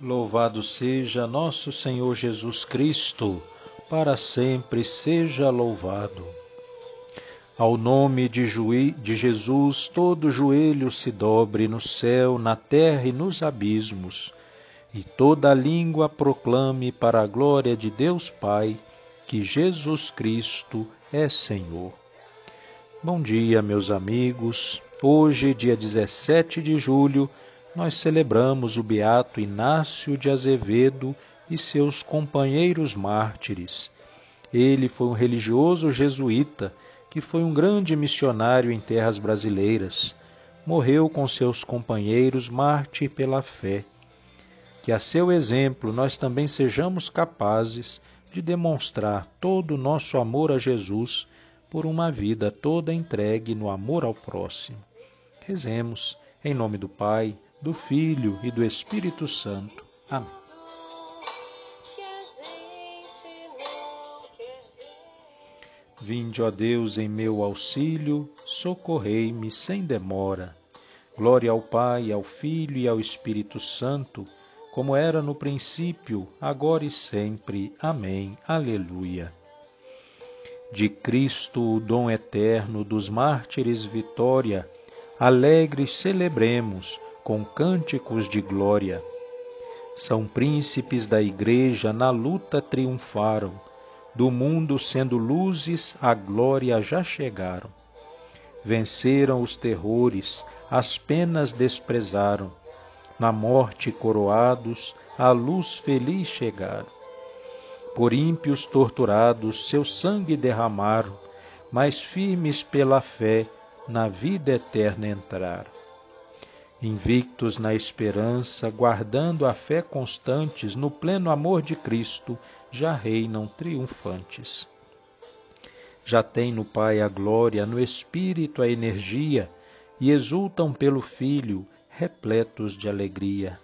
Louvado seja nosso Senhor Jesus Cristo, para sempre seja louvado. Ao nome de, de, Jesus, todo joelho se dobre no céu, na terra e nos abismos, e toda língua proclame para a glória de Deus Pai que Jesus Cristo é Senhor. Bom dia, meus amigos. Hoje, dia 17 de julho, nós celebramos o beato Inácio de Azevedo e seus companheiros mártires. Ele foi um religioso jesuíta que foi um grande missionário em terras brasileiras. Morreu com seus companheiros mártir pela fé. Que a seu exemplo nós também sejamos capazes de demonstrar todo o nosso amor a Jesus por uma vida toda entregue no amor ao próximo. Rezemos em nome do Pai, do Filho e do Espírito Santo. Amém. Vinde, ó Deus, em meu auxílio, socorrei-me sem demora. Glória ao Pai, ao Filho e ao Espírito Santo, como era no princípio, agora e sempre. Amém. Aleluia. De Cristo, o dom eterno, dos mártires vitória, alegres celebremos com cânticos de glória. São príncipes da Igreja na luta triunfaram, do mundo sendo luzes, a glória já chegaram. Venceram os terrores, as penas desprezaram, na morte coroados, à luz feliz chegaram. Por ímpios torturados, seu sangue derramaram, mas firmes pela fé, na vida eterna entraram invictos na esperança, guardando a fé constantes no pleno amor de Cristo, já reinam triunfantes. Já têm no Pai a glória, no Espírito a energia, e exultam pelo Filho, repletos de alegria.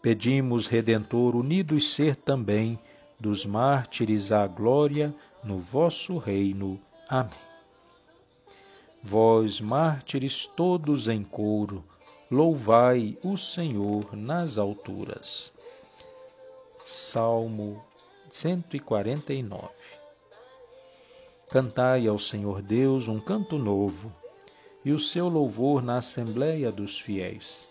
Pedimos, Redentor, unidos ser também dos mártires à glória no vosso reino. Amém. Vós, mártires todos em couro, Louvai o Senhor nas alturas. Salmo 149 Cantai ao Senhor Deus um canto novo, e o seu louvor na assembléia dos fiéis.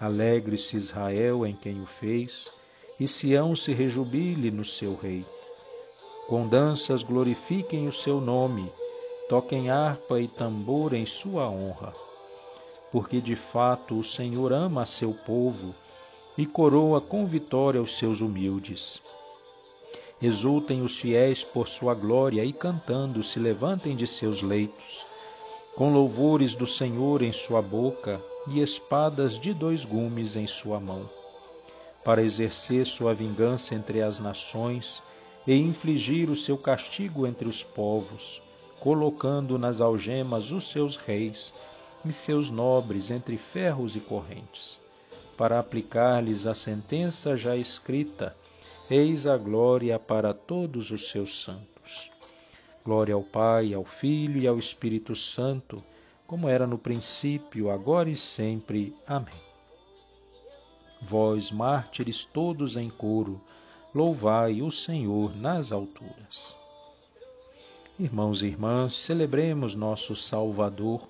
Alegre-se Israel em quem o fez, e Sião se rejubile no seu rei. Com danças glorifiquem o seu nome, toquem harpa e tambor em sua honra porque de fato o Senhor ama seu povo e coroa com vitória os seus humildes. Exultem os fiéis por sua glória e cantando se levantem de seus leitos, com louvores do Senhor em sua boca e espadas de dois gumes em sua mão, para exercer sua vingança entre as nações e infligir o seu castigo entre os povos, colocando nas algemas os seus reis e seus nobres entre ferros e correntes, para aplicar-lhes a sentença já escrita: Eis a glória para todos os seus santos. Glória ao Pai, ao Filho e ao Espírito Santo, como era no princípio, agora e sempre. Amém. Vós, mártires todos em coro, louvai o Senhor nas alturas. Irmãos e irmãs, celebremos nosso Salvador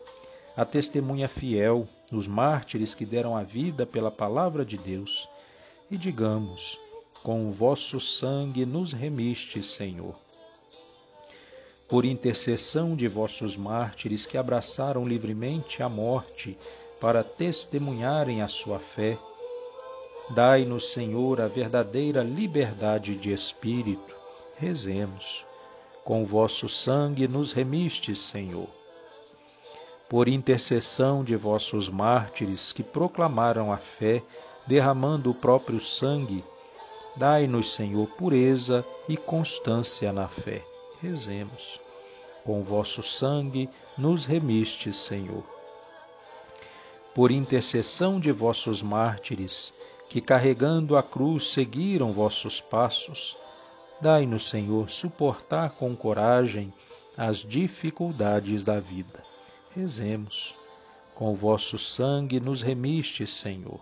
a testemunha fiel, os mártires que deram a vida pela palavra de Deus, e digamos: com o vosso sangue nos remiste, Senhor. Por intercessão de vossos mártires que abraçaram livremente a morte para testemunharem a sua fé, dai-nos, Senhor, a verdadeira liberdade de espírito. Rezemos. Com o vosso sangue nos remiste, Senhor por intercessão de vossos mártires que proclamaram a fé, derramando o próprio sangue, dai-nos, Senhor, pureza e constância na fé. Rezemos. Com vosso sangue nos remistes, Senhor. Por intercessão de vossos mártires, que carregando a cruz seguiram vossos passos, dai-nos, Senhor, suportar com coragem as dificuldades da vida. Rezemos. Com o vosso sangue nos remiste, Senhor.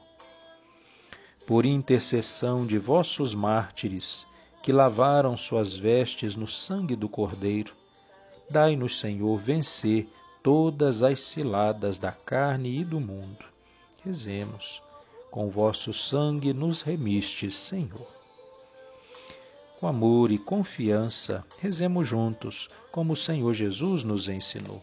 Por intercessão de vossos mártires, que lavaram suas vestes no sangue do Cordeiro, dai-nos, Senhor, vencer todas as ciladas da carne e do mundo. Rezemos. Com vosso sangue nos remistes, Senhor. Com amor e confiança, rezemos juntos, como o Senhor Jesus nos ensinou.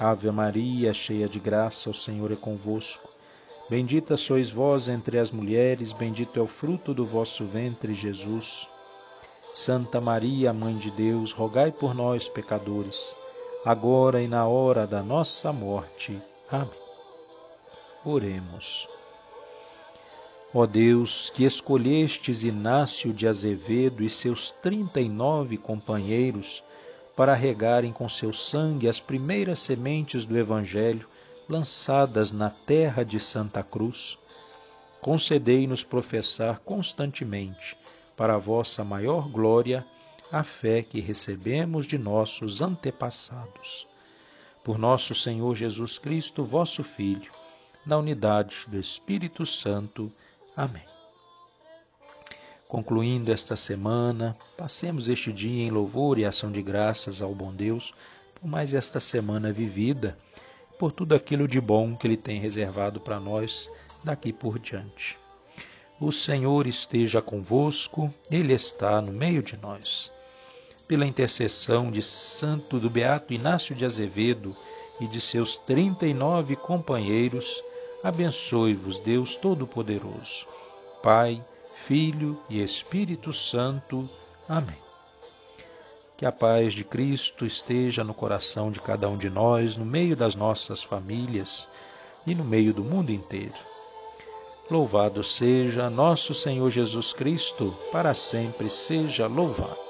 Ave Maria, cheia de graça, o Senhor é convosco. Bendita sois vós entre as mulheres, bendito é o fruto do vosso ventre, Jesus. Santa Maria, Mãe de Deus, rogai por nós, pecadores, agora e na hora da nossa morte. Amém. Oremos. Ó Deus, que escolhestes Inácio de Azevedo e seus trinta e nove companheiros para regarem com seu sangue as primeiras sementes do Evangelho lançadas na terra de Santa Cruz, concedei-nos professar constantemente, para a vossa maior glória, a fé que recebemos de nossos antepassados. Por nosso Senhor Jesus Cristo, vosso Filho, na unidade do Espírito Santo. Amém. Concluindo esta semana, passemos este dia em louvor e ação de graças ao bom Deus por mais esta semana vivida, por tudo aquilo de bom que Ele tem reservado para nós daqui por diante. O Senhor esteja convosco, Ele está no meio de nós. Pela intercessão de Santo do Beato Inácio de Azevedo e de seus trinta e nove companheiros, abençoe-vos Deus Todo-Poderoso, Pai, Filho e Espírito Santo. Amém. Que a paz de Cristo esteja no coração de cada um de nós, no meio das nossas famílias e no meio do mundo inteiro. Louvado seja nosso Senhor Jesus Cristo, para sempre seja louvado.